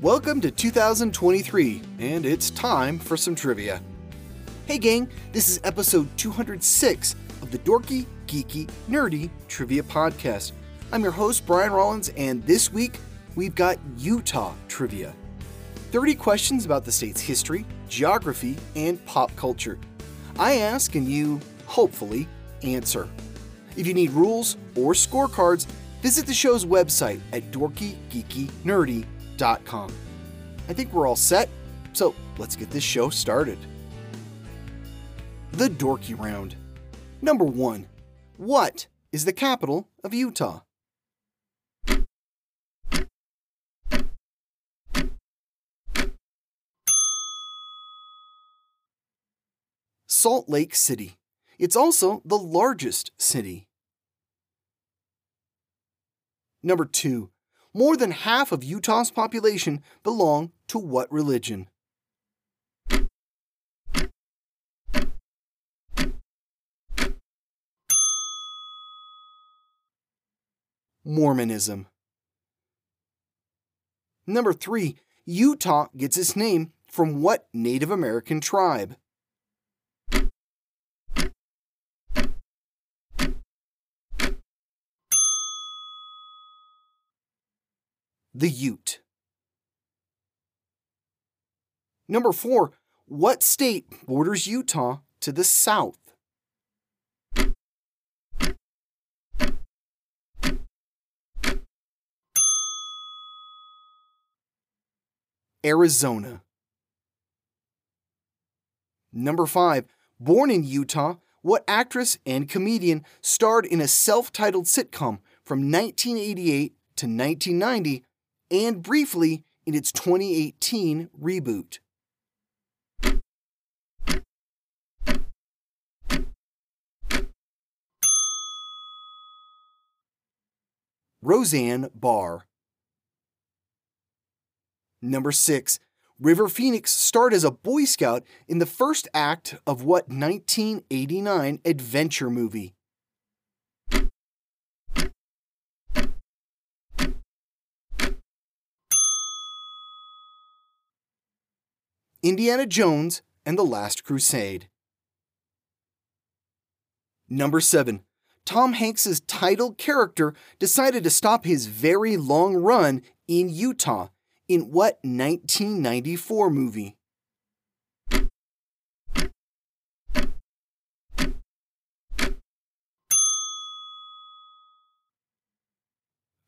Welcome to 2023, and it's time for some trivia. Hey, gang, this is episode 206 of the Dorky, Geeky, Nerdy Trivia Podcast. I'm your host, Brian Rollins, and this week we've got Utah trivia 30 questions about the state's history, geography, and pop culture. I ask, and you, hopefully, answer. If you need rules or scorecards, visit the show's website at dorkygeekynerdy.com I think we're all set, so let's get this show started. The Dorky Round. Number 1. What is the capital of Utah? Salt Lake City. It's also the largest city. Number 2. More than half of Utah's population belong to what religion? Mormonism. Number 3. Utah gets its name from what Native American tribe? The Ute. Number four, what state borders Utah to the south? Arizona. Number five, born in Utah, what actress and comedian starred in a self titled sitcom from 1988 to 1990 and briefly in its 2018 reboot. Roseanne Barr. Number 6. River Phoenix starred as a Boy Scout in the first act of what 1989 adventure movie? Indiana Jones and the Last Crusade. Number 7. Tom Hanks's title character decided to stop his very long run in Utah in what 1994 movie?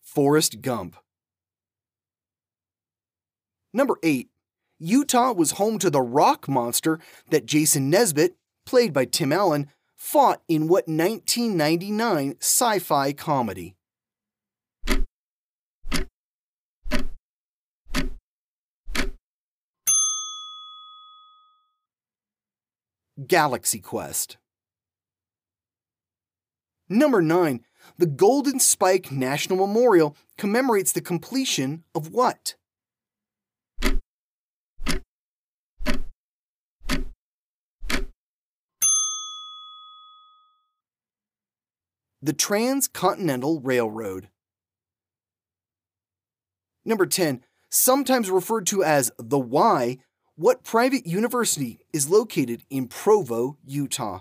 Forrest Gump. Number 8. Utah was home to the rock monster that Jason Nesmith, played by Tim Allen, fought in what 1999 sci fi comedy? Galaxy Quest. Number 9. The Golden Spike National Memorial commemorates the completion of what? The Transcontinental Railroad. Number 10, sometimes referred to as the Y, what private university is located in Provo, Utah?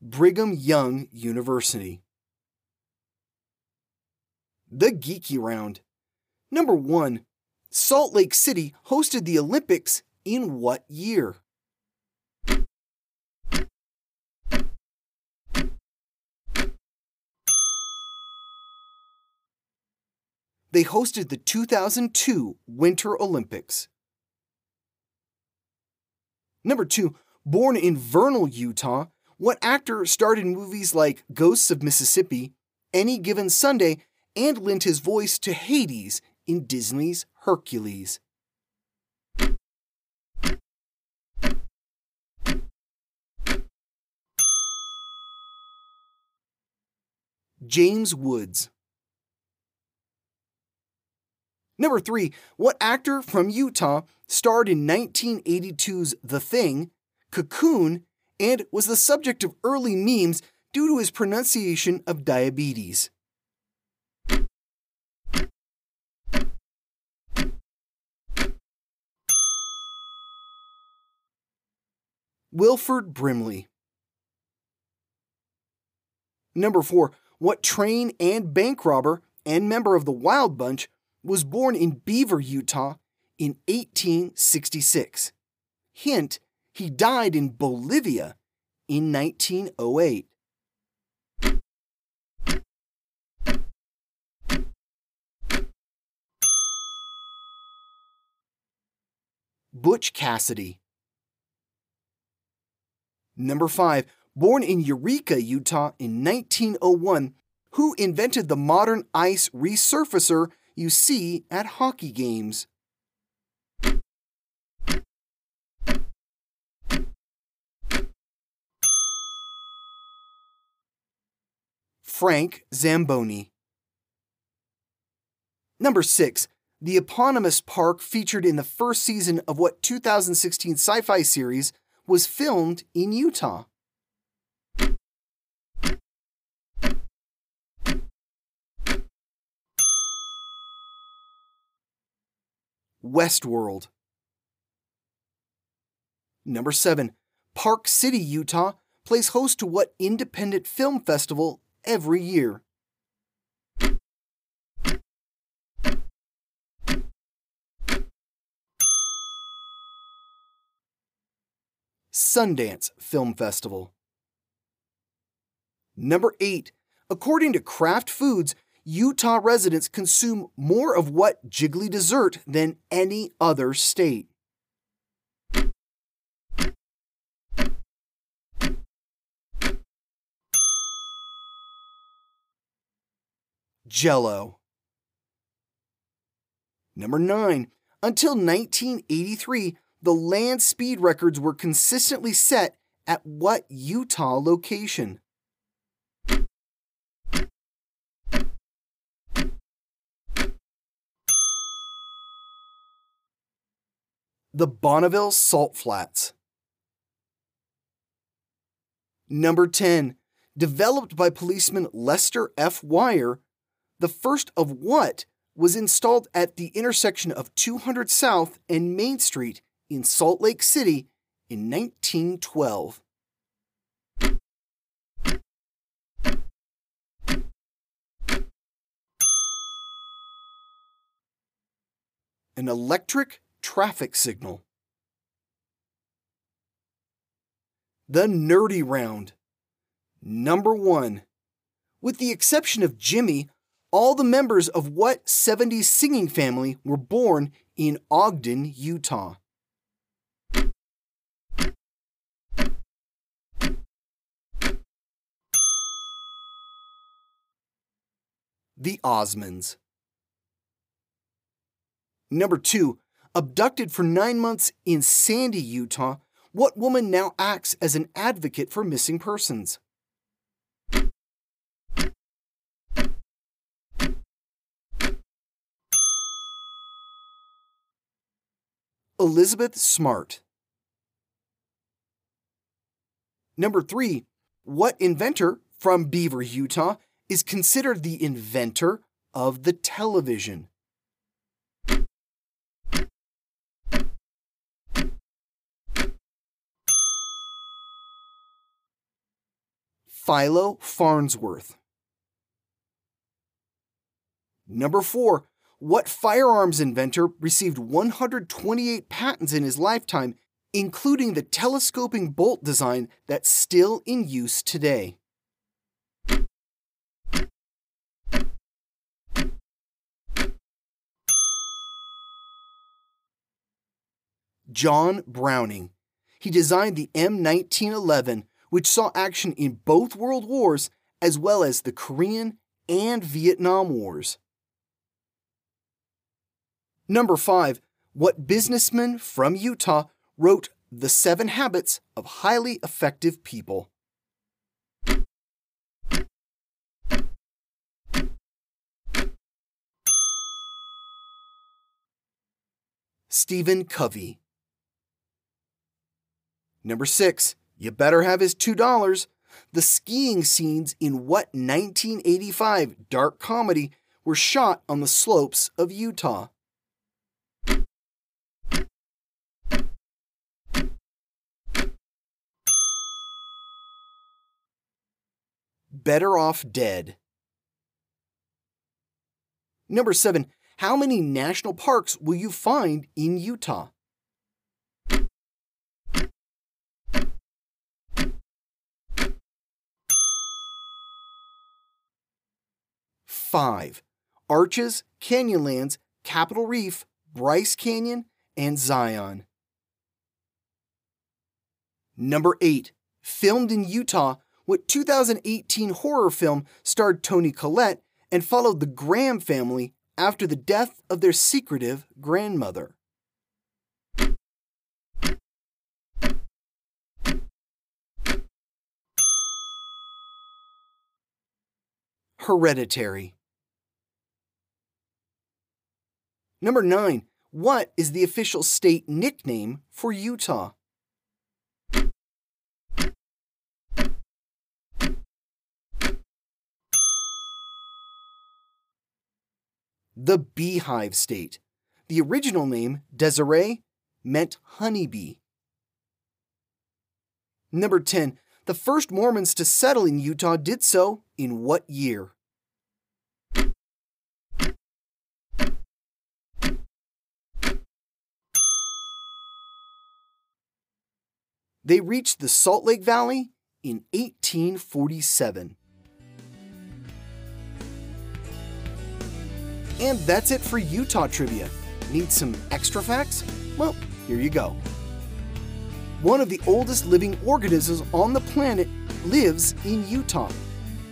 Brigham Young University. The Geeky Round. Number 1. Salt Lake City hosted the Olympics in what year? they hosted the 2002 Winter Olympics. Number two, born in Vernal, Utah, what actor starred in movies like Ghosts of Mississippi, Any Given Sunday, and lent his voice to Hades in Disney's Hercules? James Woods. Number three, what actor from Utah starred in 1982's The Thing, Cocoon, and was the subject of early memes due to his pronunciation of diabetes? Wilford Brimley. Number four, what train and bank robber and member of the Wild Bunch was born in Beaver, Utah in 1866. Hint, he died in Bolivia in 1908. Butch Cassidy. Number 5. Born in Eureka, Utah in 1901, who invented the modern ice resurfacer you see at hockey games. Frank Zamboni. Number 6. The eponymous park featured in the first season of what 2016 sci fi series was filmed in Utah. Westworld. Number 7. Park City, Utah plays host to what independent film festival every year? Sundance Film Festival. Number 8. According to Kraft Foods, Utah residents consume more of what jiggly dessert than any other state. Jello. Number 9. Until 1983, the land speed records were consistently set at what Utah location? the Bonneville Salt Flats. Number 10. Developed by policeman Lester F. Wire, the first of what was installed at the intersection of 200 South and Main Street in Salt Lake City in 1912. An electric traffic signal. The Nerdy Round. Number 1. With the exception of Jimmy, all the members of what 70s singing family were born in Ogden, Utah? The Osmonds. Number 2 abducted for nine months in Sandy, Utah, what woman now acts as an advocate for missing persons? Elizabeth Smart. Number three, what inventor from Beaver, Utah, is considered the inventor of the television? Philo Farnsworth. Number four, what firearms inventor received 128 patents in his lifetime, including the telescoping bolt design that's still in use today? John Browning. He designed the M1911, which saw action in both World Wars as well as the Korean and Vietnam Wars. Number 5. What businessman from Utah wrote The Seven Habits of Highly Effective People? Stephen Covey. Number 6. You better have his $2. The skiing scenes in what 1985 dark comedy were shot on the slopes of Utah? Better Off Dead. Number 7. How many national parks will you find in Utah? Five. Arches, Canyonlands, Capitol Reef, Bryce Canyon, and Zion. Number 8. Filmed in Utah, what 2018 horror film starred Toni Collette and followed the Graham family after the death of their secretive grandmother. Hereditary. Number 9. What is the official state nickname for Utah? the beehive state. The original name, Deseret, meant honeybee. Number 10. The first Mormons to settle in Utah did so in what year? They reached the Salt Lake Valley in 1847. And that's it for Utah trivia. Need some extra facts? Well, here you go. One of the oldest living organisms on the planet lives in Utah.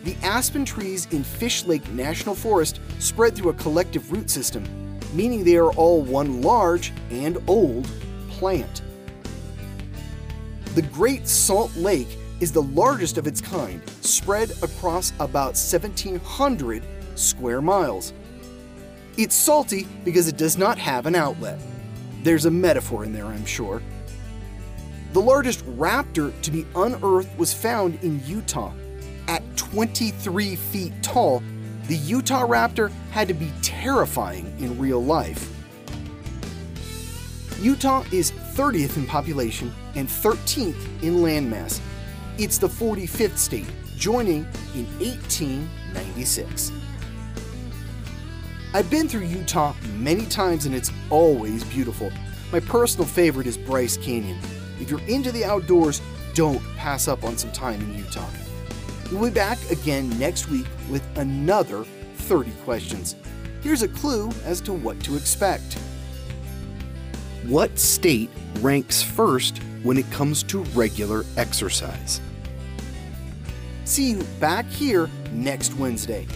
The aspen trees in Fish Lake National Forest spread through a collective root system, meaning they are all one large and old plant. The Great Salt Lake is the largest of its kind, spread across about 1,700 square miles. It's salty because it does not have an outlet. There's a metaphor in there, I'm sure. The largest raptor to be unearthed was found in Utah. At 23 feet tall, the Utah raptor had to be terrifying in real life. Utah is 30th in population and 13th in landmass. It's the 45th state, joining in 1896. I've been through Utah many times and it's always beautiful. My personal favorite is Bryce Canyon. If you're into the outdoors, don't pass up on some time in Utah. We'll be back again next week with another 30 questions. Here's a clue as to what to expect. What state ranks first when it comes to regular exercise? See you back here next Wednesday.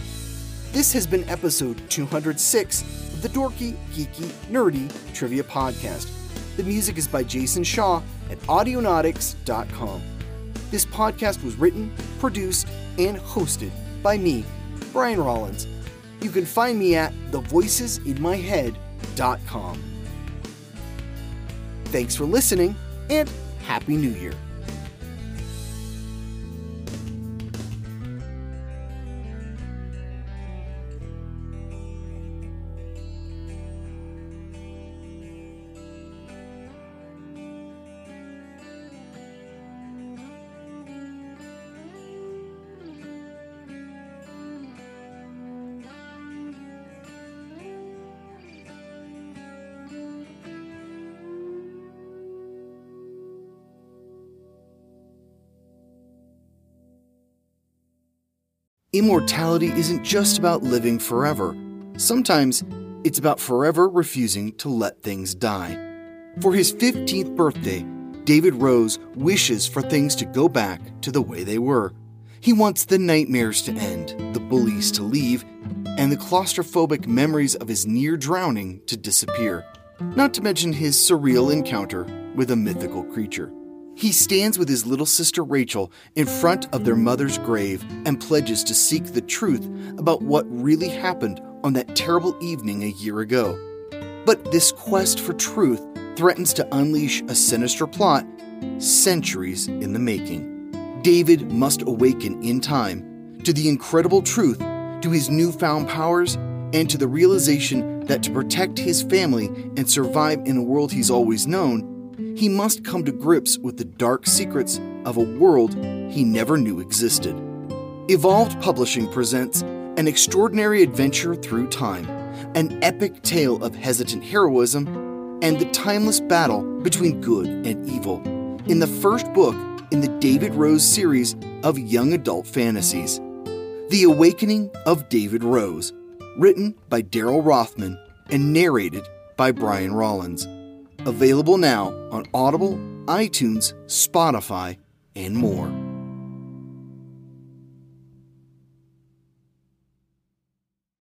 This has been episode 206 of the Dorky, Geeky, Nerdy Trivia Podcast. The music is by Jason Shaw at Audionautix.com. This podcast was written, produced, and hosted by me, Brian Rollins. You can find me at thevoicesinmyhead.com. Thanks for listening, and Happy New Year! Immortality isn't just about living forever. Sometimes it's about forever refusing to let things die. For his 15th birthday, David Rose wishes for things to go back to the way they were. He wants the nightmares to end, the bullies to leave, and the claustrophobic memories of his near drowning to disappear, not to mention his surreal encounter with a mythical creature. He stands with his little sister Rachel in front of their mother's grave and pledges to seek the truth about what really happened on that terrible evening a year ago. But this quest for truth threatens to unleash a sinister plot centuries in the making. David must awaken in time to the incredible truth, to his newfound powers, and to the realization that to protect his family and survive in a world he's always known, he must come to grips with the dark secrets of a world he never knew existed. Evolved Publishing presents An Extraordinary Adventure Through Time, an epic tale of hesitant heroism and the timeless battle between good and evil, in the first book in the David Rose series of young adult fantasies. The Awakening of David Rose, written by Daryl Rothman and narrated by Brian Rollins. Available now on Audible, iTunes, Spotify, and more.